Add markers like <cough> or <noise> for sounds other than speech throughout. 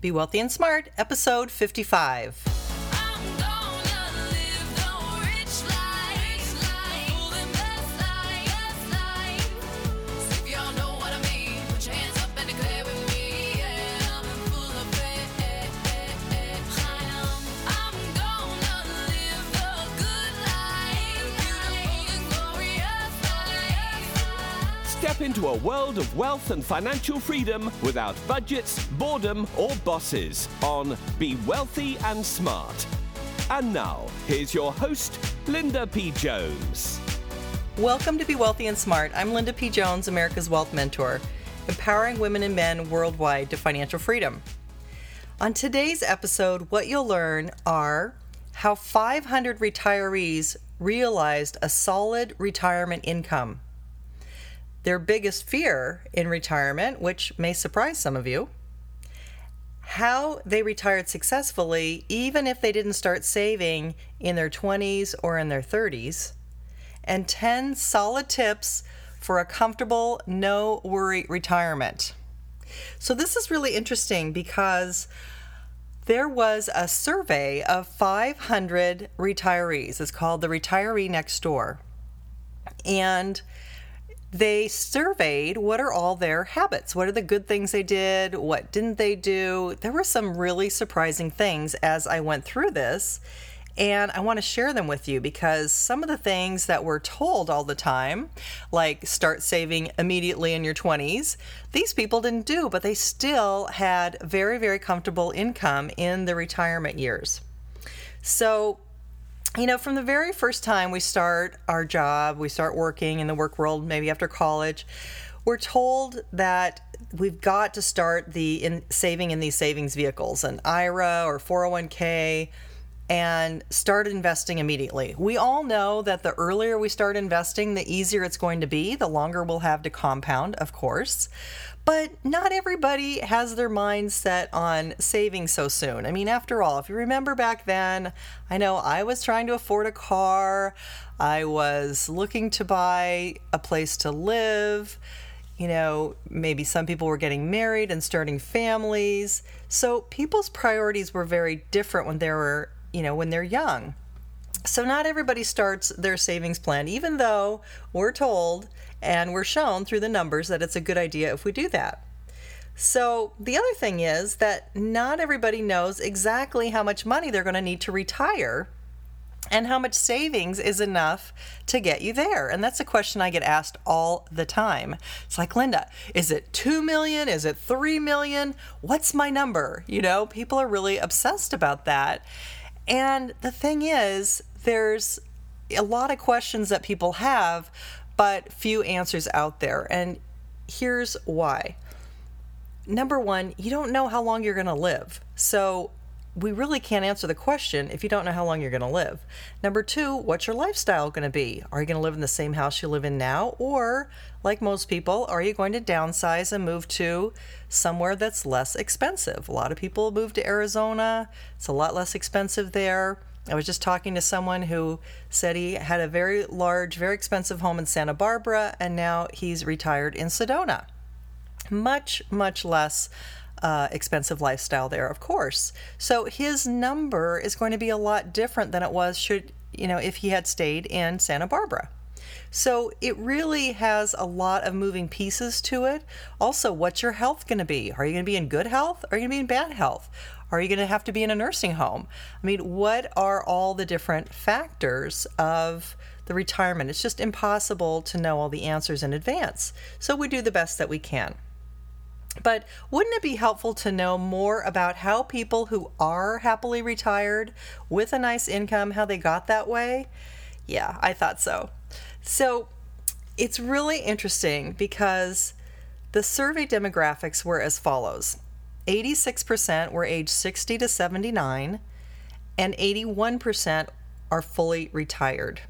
Be Wealthy and Smart, episode 55. Step into a world of wealth and financial freedom without budgets, boredom, or bosses on Be Wealthy and Smart. And now, here's your host, Linda P. Jones. Welcome to Be Wealthy and Smart. I'm Linda P. Jones, America's Wealth Mentor, empowering women and men worldwide to financial freedom. On today's episode, what you'll learn are how 500 retirees realized a solid retirement income, their biggest fear in retirement, which may surprise some of you, how they retired successfully even if they didn't start saving in their 20s or in their 30s, and 10 solid tips for a comfortable, no worry retirement. So, this is really interesting because there was a survey of 500 retirees. It's called the Retiree Next Door. And they surveyed what are all their habits. What are the good things they did? What didn't they do? There were some really surprising things as i went through this and i want to share them with you because some of the things that we're told all the time like start saving immediately in your 20s these people didn't do but they still had very very comfortable income in the retirement years. So you know, from the very first time we start our job, we start working in the work world, maybe after college, we're told that we've got to start the in saving in these savings vehicles, an IRA or 401k, and start investing immediately. We all know that the earlier we start investing, the easier it's going to be, the longer we'll have to compound, of course. But not everybody has their mind set on saving so soon. I mean, after all, if you remember back then, I know I was trying to afford a car, I was looking to buy a place to live. You know, maybe some people were getting married and starting families. So people's priorities were very different when they were, you know, when they're young. So, not everybody starts their savings plan, even though we're told and we're shown through the numbers that it's a good idea if we do that. So, the other thing is that not everybody knows exactly how much money they're going to need to retire and how much savings is enough to get you there. And that's a question I get asked all the time. It's like, Linda, is it 2 million? Is it 3 million? What's my number? You know, people are really obsessed about that. And the thing is, there's a lot of questions that people have, but few answers out there. And here's why. Number one, you don't know how long you're going to live. So we really can't answer the question if you don't know how long you're going to live. Number two, what's your lifestyle going to be? Are you going to live in the same house you live in now? Or, like most people, are you going to downsize and move to somewhere that's less expensive? A lot of people move to Arizona, it's a lot less expensive there. I was just talking to someone who said he had a very large, very expensive home in Santa Barbara, and now he's retired in Sedona. Much, much less uh, expensive lifestyle there, of course. So his number is going to be a lot different than it was should you know if he had stayed in Santa Barbara. So it really has a lot of moving pieces to it. Also, what's your health going to be? Are you going to be in good health? Or are you going to be in bad health? Are you going to have to be in a nursing home? I mean, what are all the different factors of the retirement? It's just impossible to know all the answers in advance. So we do the best that we can. But wouldn't it be helpful to know more about how people who are happily retired with a nice income, how they got that way? Yeah, I thought so. So it's really interesting because the survey demographics were as follows 86% were age 60 to 79, and 81% are fully retired.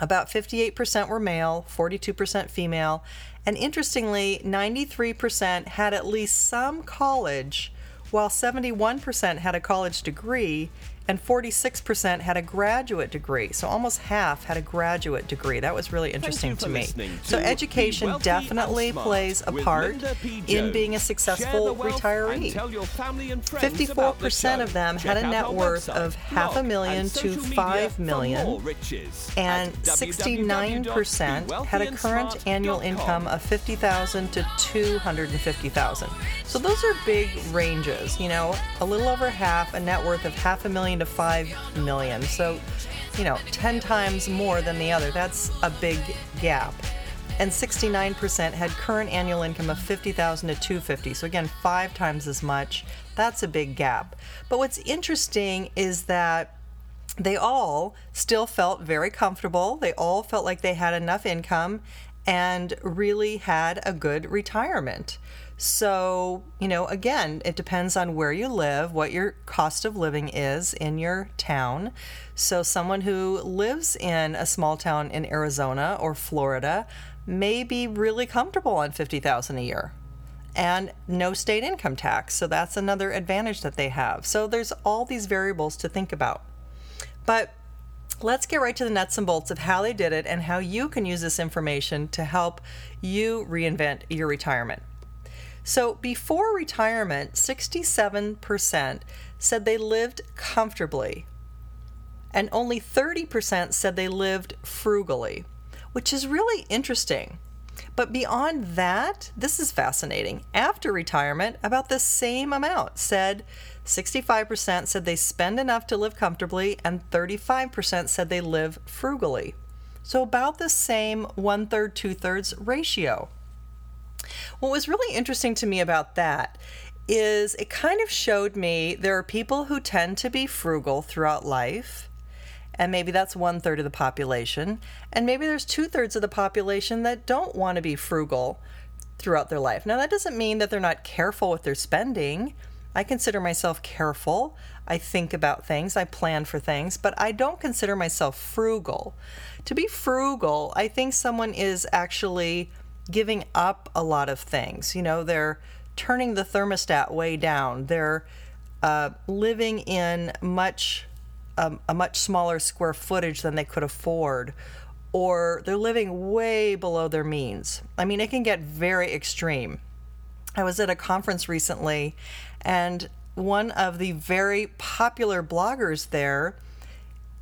About 58% were male, 42% female, and interestingly, 93% had at least some college, while 71% had a college degree, and 46% had a graduate degree. So almost half had a graduate degree. That was really interesting to me. listening So to education definitely plays a part in being a successful retiree. and tell your family and friends 54% of them Check had a net worth website, of half a million to social media 5 for million, and 69% had a current annual income of 50,000 to 250,000. So those are big ranges, you know, a little over half a net worth of half a million to 5 million. So, you know, 10 times more than the other. That's a big gap. And 69% had current annual income of 50,000 to 250. So again, 5 times as much. That's a big gap. But what's interesting is that they all still felt very comfortable. They all felt like they had enough income and really had a good retirement. So, you know, again, it depends on where you live, what your cost of living is in your town. So, someone who lives in a small town in Arizona or Florida may be really comfortable on 50,000 a year and no state income tax. So that's another advantage that they have. So there's all these variables to think about. But let's get right to the nuts and bolts of how they did it and how you can use this information to help you reinvent your retirement. So before retirement, 67% said they lived comfortably, and only 30% said they lived frugally, which is really interesting. But beyond that, this is fascinating. After retirement, about the same amount said 65% said they spend enough to live comfortably, and 35% said they live frugally. So about the same one third, two thirds ratio. What was really interesting to me about that is it kind of showed me there are people who tend to be frugal throughout life, and maybe that's one third of the population, and maybe there's two thirds of the population that don't want to be frugal throughout their life. Now, that doesn't mean that they're not careful with their spending. I consider myself careful. I think about things, I plan for things, but I don't consider myself frugal. To be frugal, I think someone is actually giving up a lot of things. You know, they're turning the thermostat way down. They're uh, living in much um, a much smaller square footage than they could afford, or they're living way below their means. I mean, it can get very extreme. I was at a conference recently, and one of the very popular bloggers there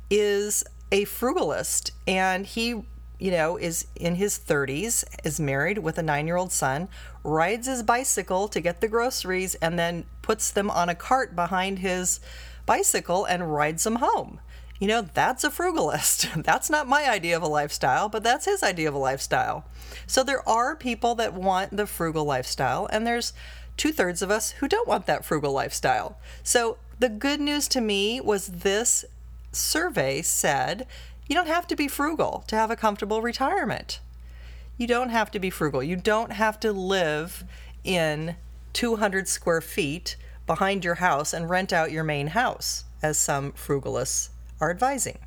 is a frugalist, and he, you know, is in his 30s, is married with a nine year old son, rides his bicycle to get the groceries, and then puts them on a cart behind his bicycle and rides them home. You know, that's a frugalist. <laughs> That's not my idea of a lifestyle, but that's his idea of a lifestyle. So there are people that want the frugal lifestyle, and there's two thirds of us who don't want that frugal lifestyle. So the good news to me was this survey said you don't have to be frugal to have a comfortable retirement. You don't have to be frugal. You don't have to live in 200 square feet behind your house and rent out your main house, as some frugalists are advising.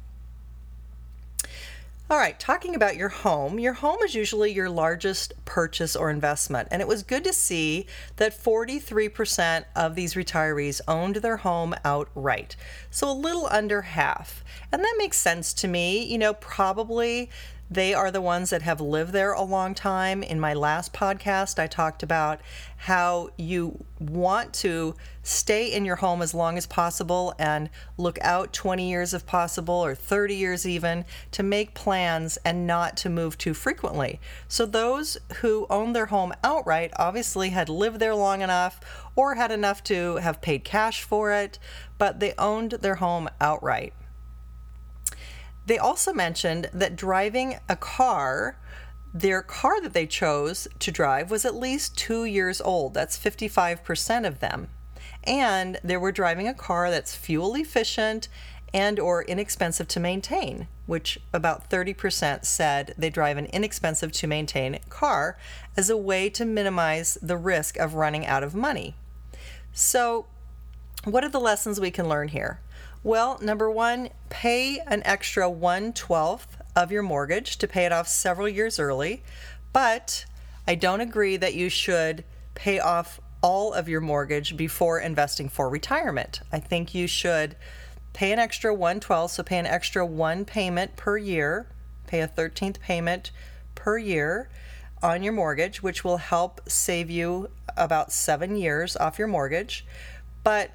All right, talking about your home, your home is usually your largest purchase or investment. And it was good to see that 43% of these retirees owned their home outright. So a little under half. And that makes sense to me. You know, probably they are the ones that have lived there a long time. In my last podcast, I talked about how you want to stay in your home as long as possible and look out 20 years if possible or 30 years even to make plans and not to move too frequently. So, those who own their home outright obviously had lived there long enough or had enough to have paid cash for it, but they owned their home outright. They also mentioned that driving a car, their car that they chose to drive was at least two years old. That's 55% of them. And they were driving a car that's fuel efficient and or inexpensive to maintain, which about 30% said they drive an inexpensive to maintain car as a way to minimize the risk of running out of money. So, what are the lessons we can learn here? Well, number one, pay an extra one twelfth of your mortgage to pay it off several years early. But I don't agree that you should pay off all of your mortgage before investing for retirement. I think you should pay an extra 112, so pay an extra one payment per year, pay a 13th payment per year on your mortgage, which will help save you about seven years off your mortgage. But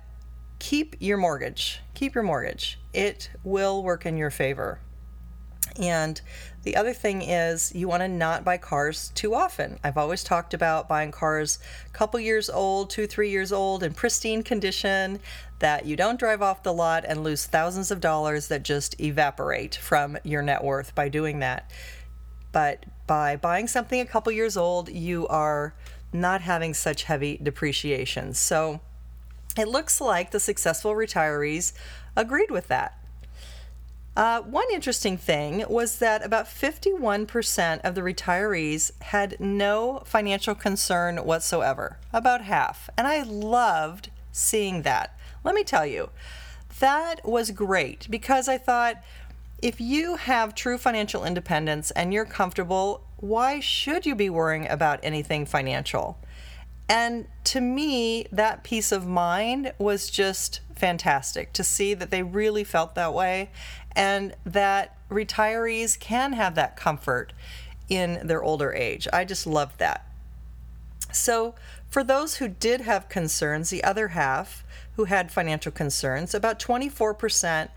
keep your mortgage. Keep your mortgage. It will work in your favor. And the other thing is you want to not buy cars too often. I've always talked about buying cars a couple years old, two, three years old, in pristine condition, that you don't drive off the lot and lose thousands of dollars that just evaporate from your net worth by doing that. But by buying something a couple years old, you are not having such heavy depreciation. So it looks like the successful retirees agreed with that. Uh, one interesting thing was that about 51% of the retirees had no financial concern whatsoever, about half. And I loved seeing that. Let me tell you, that was great because I thought if you have true financial independence and you're comfortable, why should you be worrying about anything financial? And to me, that peace of mind was just fantastic to see that they really felt that way and that retirees can have that comfort in their older age. I just loved that. So, for those who did have concerns, the other half who had financial concerns, about 24%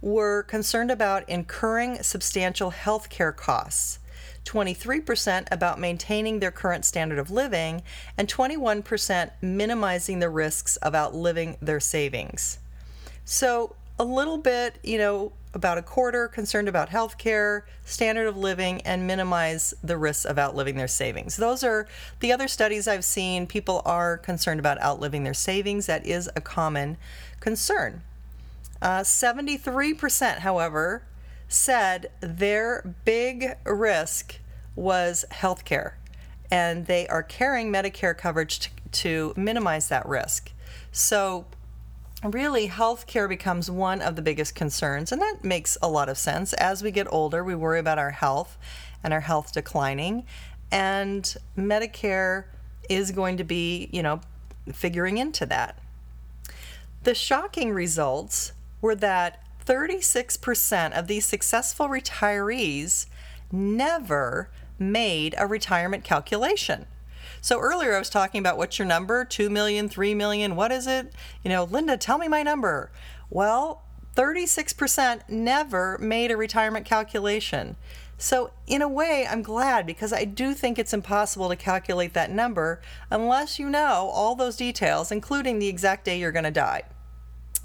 were concerned about incurring substantial health care costs. 23% about maintaining their current standard of living, and 21% minimizing the risks of outliving their savings. So, a little bit, you know, about a quarter concerned about health care, standard of living, and minimize the risks of outliving their savings. Those are the other studies I've seen. People are concerned about outliving their savings. That is a common concern. Uh, 73%, however, said their big risk was health care, and they are carrying Medicare coverage to, to minimize that risk. So, really, health care becomes one of the biggest concerns, and that makes a lot of sense. As we get older, we worry about our health and our health declining, and Medicare is going to be, you know, figuring into that. The shocking results were that 36% of these successful retirees never made a retirement calculation. So earlier I was talking about what's your number? 2 million, 3 million, what is it? You know, Linda, tell me my number. Well, 36% never made a retirement calculation. So, in a way, I'm glad because I do think it's impossible to calculate that number unless you know all those details, including the exact day you're going to die.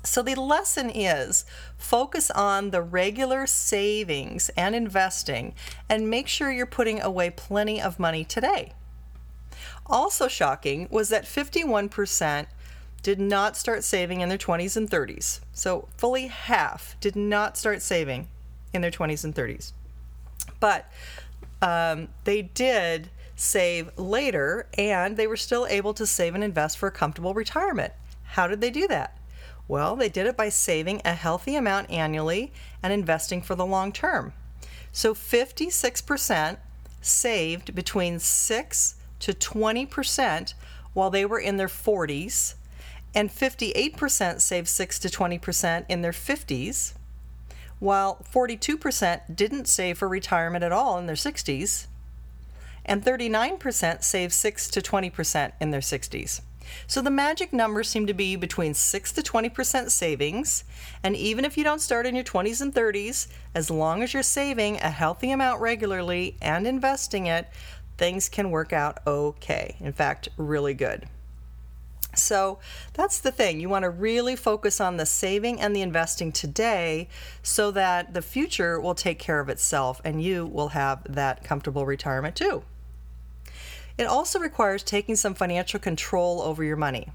So, the lesson is focus on the regular savings and investing and make sure you're putting away plenty of money today. Also, shocking was that 51% did not start saving in their 20s and 30s. So, fully half did not start saving in their 20s and 30s. But um, they did save later and they were still able to save and invest for a comfortable retirement. How did they do that? Well, they did it by saving a healthy amount annually and investing for the long term. So 56% saved between 6 to 20% while they were in their 40s, and 58% saved 6 to 20% in their 50s, while 42% didn't save for retirement at all in their 60s, and 39% saved 6 to 20% in their 60s. So the magic numbers seem to be between 6 to 20% savings, and even if you don't start in your 20s and 30s, as long as you're saving a healthy amount regularly and investing it, things can work out okay. In fact, really good. So that's the thing. You want to really focus on the saving and the investing today so that the future will take care of itself and you will have that comfortable retirement too. It also requires taking some financial control over your money.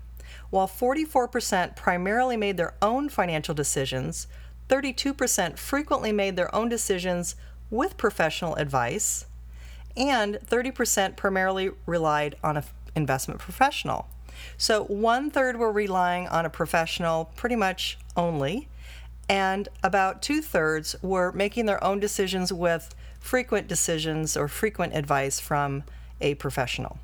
While 44% primarily made their own financial decisions, 32% frequently made their own decisions with professional advice, and 30% primarily relied on an investment professional. So one third were relying on a professional pretty much only, and about two thirds were making their own decisions with frequent decisions or frequent advice from a professional.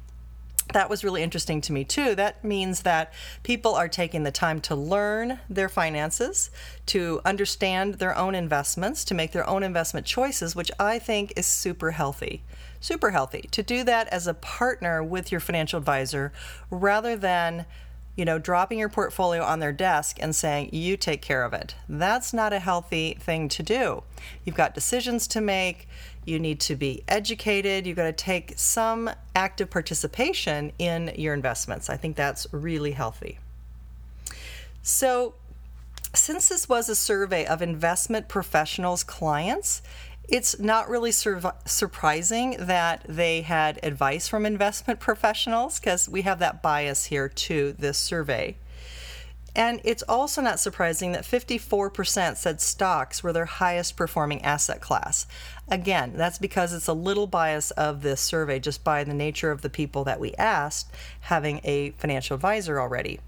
that was really interesting to me too. That means that people are taking the time to learn their finances, to understand their own investments, to make their own investment choices, which I think is super healthy. Super healthy. To do that as a partner with your financial advisor rather than you know, dropping your portfolio on their desk and saying, you take care of it. That's not a healthy thing to do. You've got decisions to make. You need to be educated. You've got to take some active participation in your investments. I think that's really healthy. So, since this was a survey of investment professionals' clients, it's not really sur- surprising that they had advice from investment professionals because we have that bias here to this survey. And it's also not surprising that 54% said stocks were their highest performing asset class. Again, that's because it's a little bias of this survey just by the nature of the people that we asked having a financial advisor already.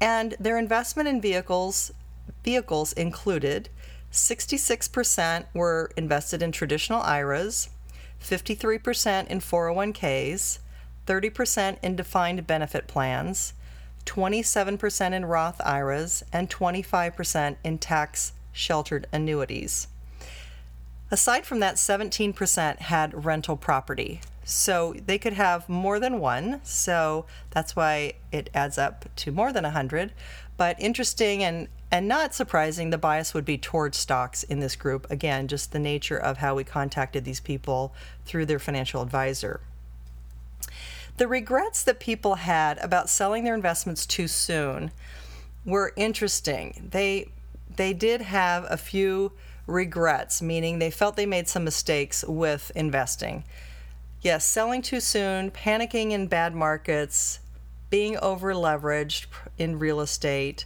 And their investment in vehicles vehicles included 66% were invested in traditional IRAs, 53% in 401ks, 30% in defined benefit plans, 27% in Roth IRAs, and 25% in tax sheltered annuities. Aside from that, 17% had rental property. So they could have more than one. So that's why it adds up to more than 100. But interesting and, and not surprising, the bias would be towards stocks in this group. Again, just the nature of how we contacted these people through their financial advisor. The regrets that people had about selling their investments too soon were interesting. They they did have a few regrets, meaning they felt they made some mistakes with investing. Yes, selling too soon, panicking in bad markets, being over leveraged in real estate.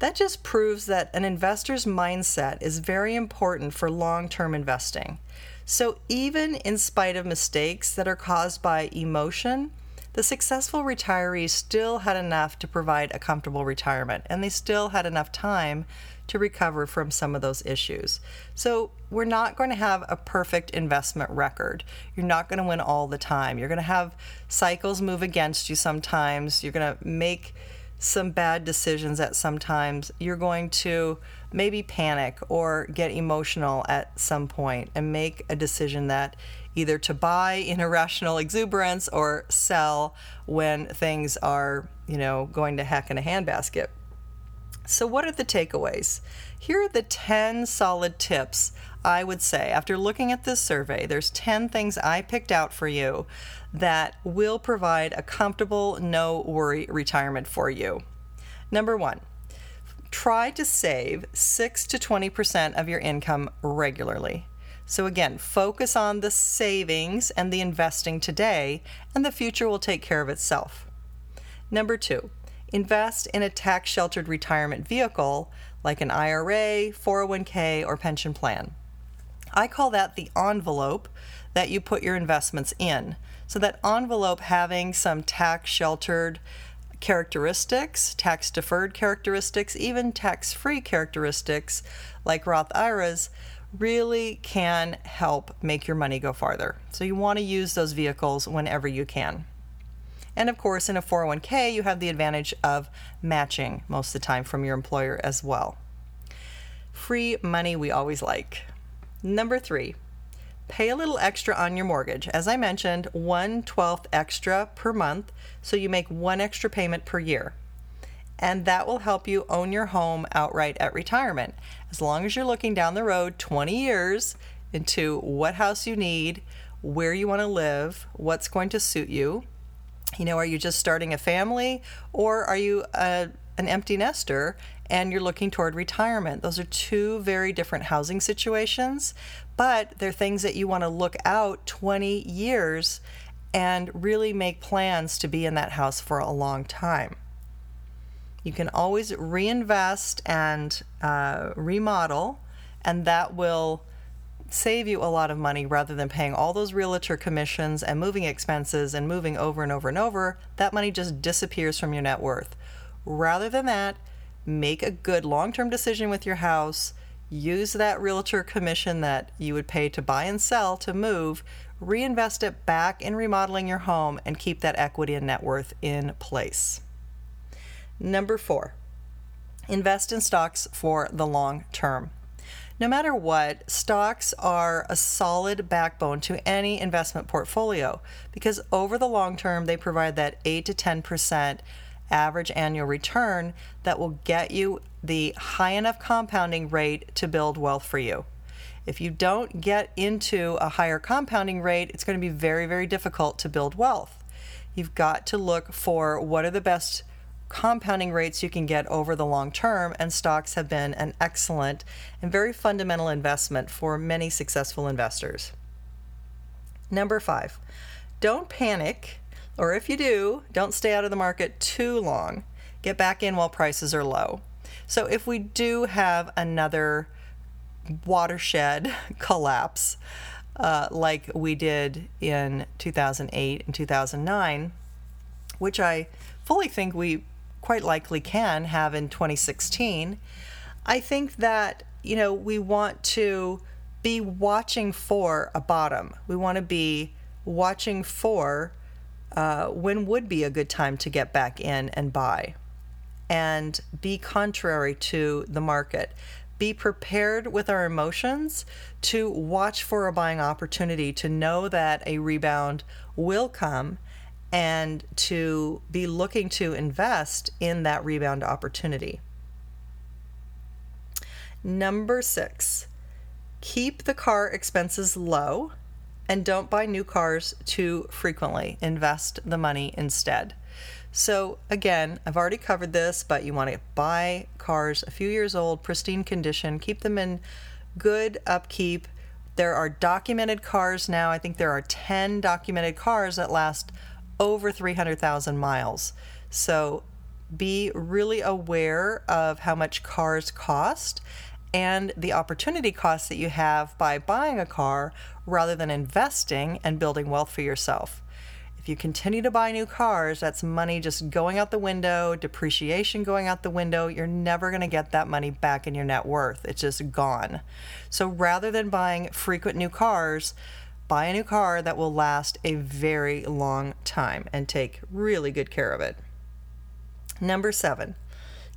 That just proves that an investor's mindset is very important for long term investing. So, even in spite of mistakes that are caused by emotion, the successful retirees still had enough to provide a comfortable retirement and they still had enough time to recover from some of those issues. So, we're not going to have a perfect investment record. You're not going to win all the time. You're going to have cycles move against you sometimes. You're going to make some bad decisions at sometimes. You're going to maybe panic or get emotional at some point and make a decision that either to buy in irrational exuberance or sell when things are, you know, going to heck in a handbasket. So, what are the takeaways? Here are the 10 solid tips I would say. After looking at this survey, there's 10 things I picked out for you that will provide a comfortable, no worry retirement for you. Number one, try to save 6 to 20% of your income regularly. So, again, focus on the savings and the investing today, and the future will take care of itself. Number two, invest in a tax sheltered retirement vehicle like an IRA, 401k, or pension plan. I call that the envelope that you put your investments in. So, that envelope having some tax sheltered characteristics, tax deferred characteristics, even tax free characteristics like Roth IRAs really can help make your money go farther. So, you want to use those vehicles whenever you can. And of course, in a 401k, you have the advantage of matching most of the time from your employer as well. Free money we always like. Number three, pay a little extra on your mortgage. As I mentioned, one twelfth extra per month, so you make one extra payment per year. And that will help you own your home outright at retirement. As long as you're looking down the road 20 years into what house you need, where you want to live, what's going to suit you. You know, are you just starting a family or are you a, an empty nester and you're looking toward retirement. Those are two very different housing situations, but they're things that you want to look out 20 years and really make plans to be in that house for a long time. You can always reinvest and uh, remodel, and that will save you a lot of money rather than paying all those realtor commissions and moving expenses and moving over and over and over. That money just disappears from your net worth. Rather than that, make a good long term decision with your house, use that realtor commission that you would pay to buy and sell to move, reinvest it back in remodeling your home, and keep that equity and net worth in place. Number four, invest in stocks for the long term. No matter what, stocks are a solid backbone to any investment portfolio because over the long term, they provide that 8 to 10% average annual return that will get you the high enough compounding rate to build wealth for you. If you don't get into a higher compounding rate, it's going to be very, very difficult to build wealth. You've got to look for what are the best compounding rates you can get over the long term, and stocks have been an excellent and very fundamental investment for many successful investors. Number five, don't panic, or if you do, don't stay out of the market too long. Get back in while prices are low. So, if we do have another watershed <laughs> collapse, uh, like we did in 2008 and 2009, which I fully think we quite likely can have in 2016, I think that, you know, we want to be watching for a bottom. We want to be watching for uh, when would be a good time to get back in and buy and be contrary to the market. Be prepared with our emotions to watch for a buying opportunity, to know that a rebound will come, and to be looking to invest in that rebound opportunity. Number six, keep the car expenses low and don't buy new cars too frequently. Invest the money instead. So, again, I've already covered this, but you want to buy cars a few years old, pristine condition, keep them in good upkeep. There are documented cars now. I think there are 10 documented cars that last over 300,000 miles. So, be really aware of how much cars cost and the opportunity cost that you have by buying a car rather than investing and building wealth for yourself. If you continue to buy new cars, that's money just going out the window, depreciation going out the window. You're never going to get that money back in your net worth. It's just gone. So rather than buying frequent new cars, buy a new car that will last a very long time and take really good care of it. Number seven,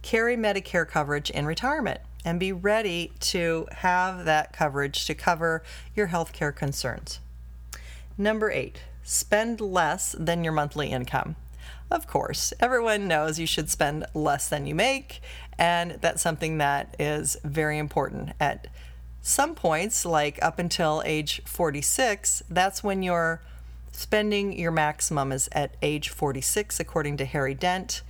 carry Medicare coverage in retirement and be ready to have that coverage to cover your healthcare concerns. Number eight, spend less than your monthly income. Of course, everyone knows you should spend less than you make, and that's something that is very important. At some points, like up until age 46, that's when your spending your maximum is at age 46, according to Harry Dent.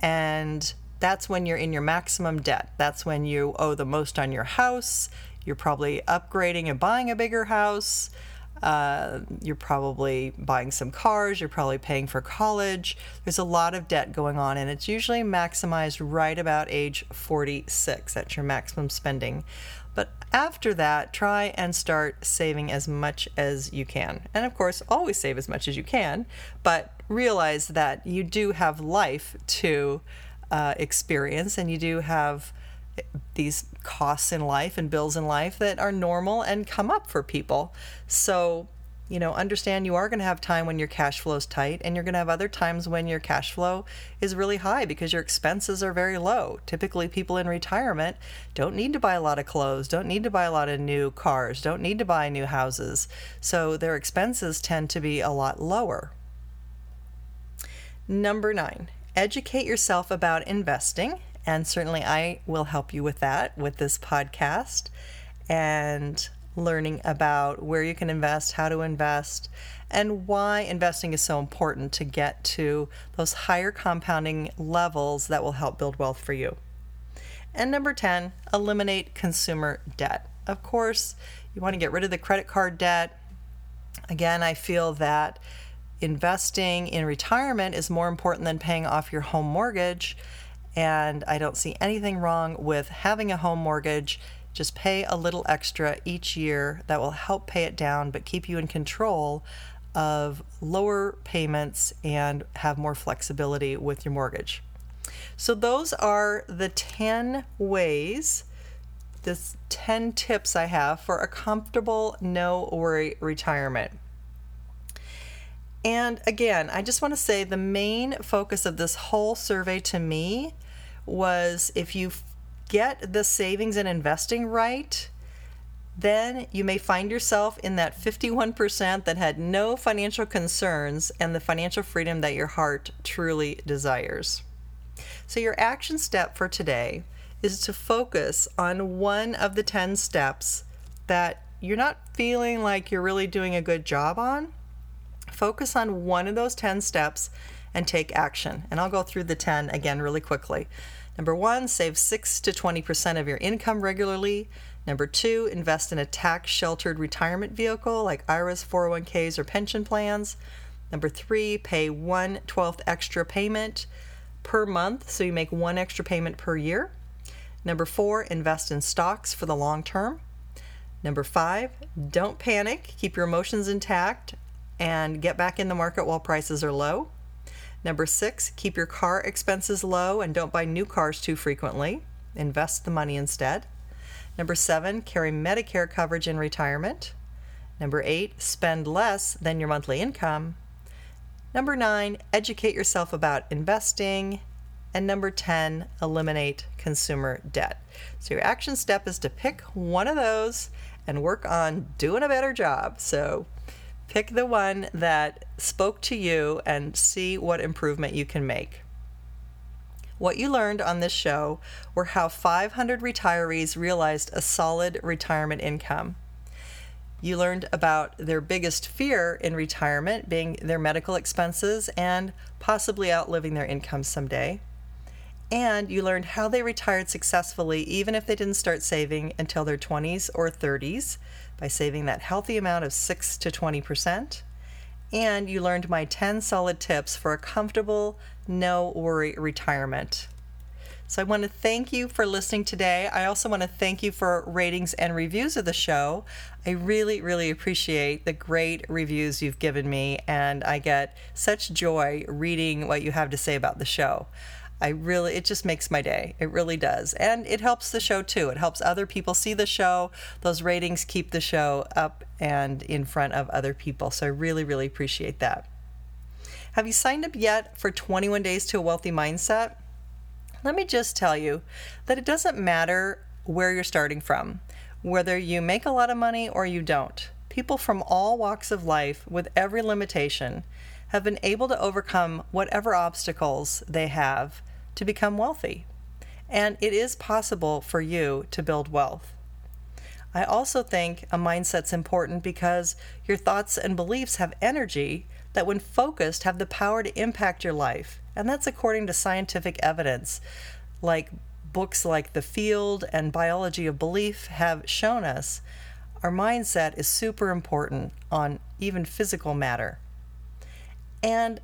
And that's when you're in your maximum debt. That's when you owe the most on your house. You're probably upgrading and buying a bigger house. Uh, you're probably buying some cars. You're probably paying for college. There's a lot of debt going on, and it's usually maximized right about age 46. That's your maximum spending. But after that, try and start saving as much as you can. And of course, always save as much as you can, but realize that you do have life to uh, experience and you do have these costs in life and bills in life that are normal and come up for people. So, you know, understand you are going to have time when your cash flow is tight, and you're going to have other times when your cash flow is really high because your expenses are very low. Typically, people in retirement don't need to buy a lot of clothes, don't need to buy a lot of new cars, don't need to buy new houses. So, their expenses tend to be a lot lower. Number nine, educate yourself about investing. And certainly, I will help you with that with this podcast and learning about where you can invest, how to invest, and why investing is so important to get to those higher compounding levels that will help build wealth for you. And number 10, eliminate consumer debt. Of course, you want to get rid of the credit card debt. Again, I feel that investing in retirement is more important than paying off your home mortgage. And I don't see anything wrong with having a home mortgage. Just pay a little extra each year that will help pay it down, but keep you in control of lower payments and have more flexibility with your mortgage. So, those are the 10 ways this 10 tips I have for a comfortable, no worry retirement. And again, I just want to say the main focus of this whole survey to me was if you get the savings and investing right, then you may find yourself in that 51% that had no financial concerns and the financial freedom that your heart truly desires. So, your action step for today is to focus on one of the 10 steps that you're not feeling like you're really doing a good job on. Focus on one of those 10 steps and take action. And I'll go through the 10 again really quickly. Number one, save 6 to 20% of your income regularly. Number two, invest in a tax sheltered retirement vehicle like IRAs, 401ks, or pension plans. Number three, pay one twelfth extra payment per month, so you make one extra payment per year. Number four, invest in stocks for the long term. Number five, don't panic, keep your emotions intact, and get back in the market while prices are low. Number six, keep your car expenses low and don't buy new cars too frequently. Invest the money instead. Number seven, carry Medicare coverage in retirement. Number eight, spend less than your monthly income. Number nine, educate yourself about investing. And number 10, eliminate consumer debt. So your action step is to pick one of those and work on doing a better job. So pick the one that spoke to you and see what improvement you can make. What you learned on this show were how 500 retirees realized a solid retirement income. You learned about their biggest fear in retirement being their medical expenses and possibly outliving their income someday. And you learned how they retired successfully even if they didn't start saving until their 20s or 30s by saving that healthy amount of 6 to 20%. And you learned my 10 solid tips for a comfortable, no worry retirement. So I want to thank you for listening today. I also want to thank you for ratings and reviews of the show. I really, really appreciate the great reviews you've given me, and I get such joy reading what you have to say about the show. I really, it just makes my day. It really does. And it helps the show too. It helps other people see the show. Those ratings keep the show up and in front of other people. So I really, really appreciate that. Have you signed up yet for 21 Days to a Wealthy Mindset? Let me just tell you that it doesn't matter where you're starting from, whether you make a lot of money or you don't. People from all walks of life, with every limitation, have been able to overcome whatever obstacles they have to become wealthy. And it is possible for you to build wealth. I also think a mindset's important because your thoughts and beliefs have energy that, when focused, have the power to impact your life. And that's according to scientific evidence, like books like The Field and Biology of Belief have shown us. Our mindset is super important on even physical matter. And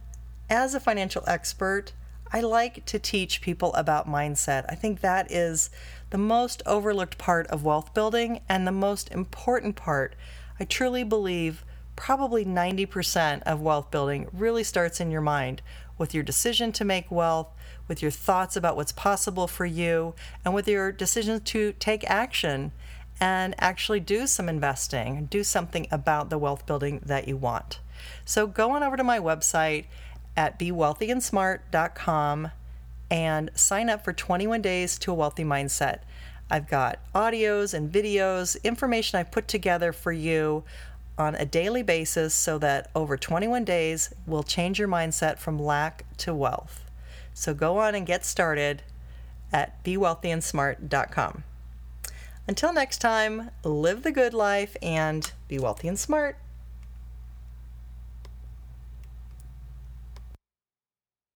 as a financial expert, I like to teach people about mindset. I think that is the most overlooked part of wealth building and the most important part. I truly believe probably 90% of wealth building really starts in your mind with your decision to make wealth, with your thoughts about what's possible for you, and with your decision to take action and actually do some investing, do something about the wealth building that you want. So go on over to my website at bewealthyandsmart.com and sign up for 21 days to a wealthy mindset. I've got audios and videos, information I've put together for you on a daily basis so that over 21 days will change your mindset from lack to wealth. So go on and get started at bewealthyandsmart.com. Until next time, live the good life and be wealthy and smart.